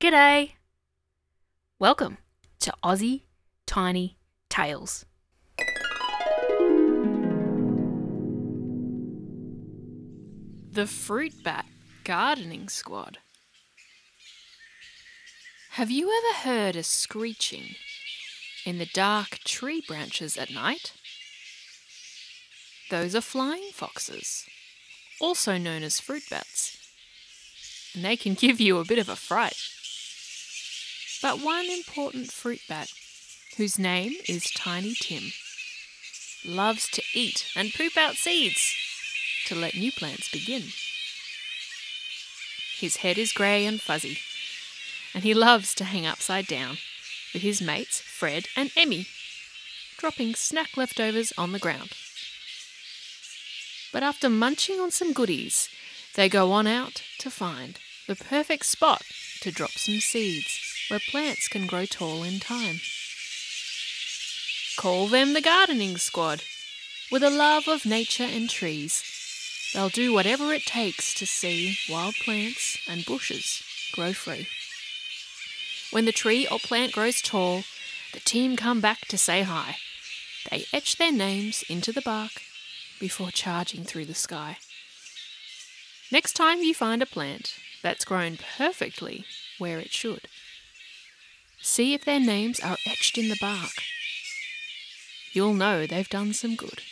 G'day! Welcome to Aussie Tiny Tales. The Fruit Bat Gardening Squad. Have you ever heard a screeching in the dark tree branches at night? Those are flying foxes, also known as fruit bats, and they can give you a bit of a fright. But one important fruit bat, whose name is Tiny Tim, loves to eat and poop out seeds to let new plants begin. His head is grey and fuzzy, and he loves to hang upside down with his mates Fred and Emmy, dropping snack leftovers on the ground. But after munching on some goodies, they go on out to find the perfect spot to drop some seeds where plants can grow tall in time. Call them the gardening squad. With a love of nature and trees, they'll do whatever it takes to see wild plants and bushes grow free. When the tree or plant grows tall, the team come back to say hi. They etch their names into the bark before charging through the sky. Next time you find a plant that's grown perfectly where it should, see if their names are etched in the bark. You'll know they've done some good.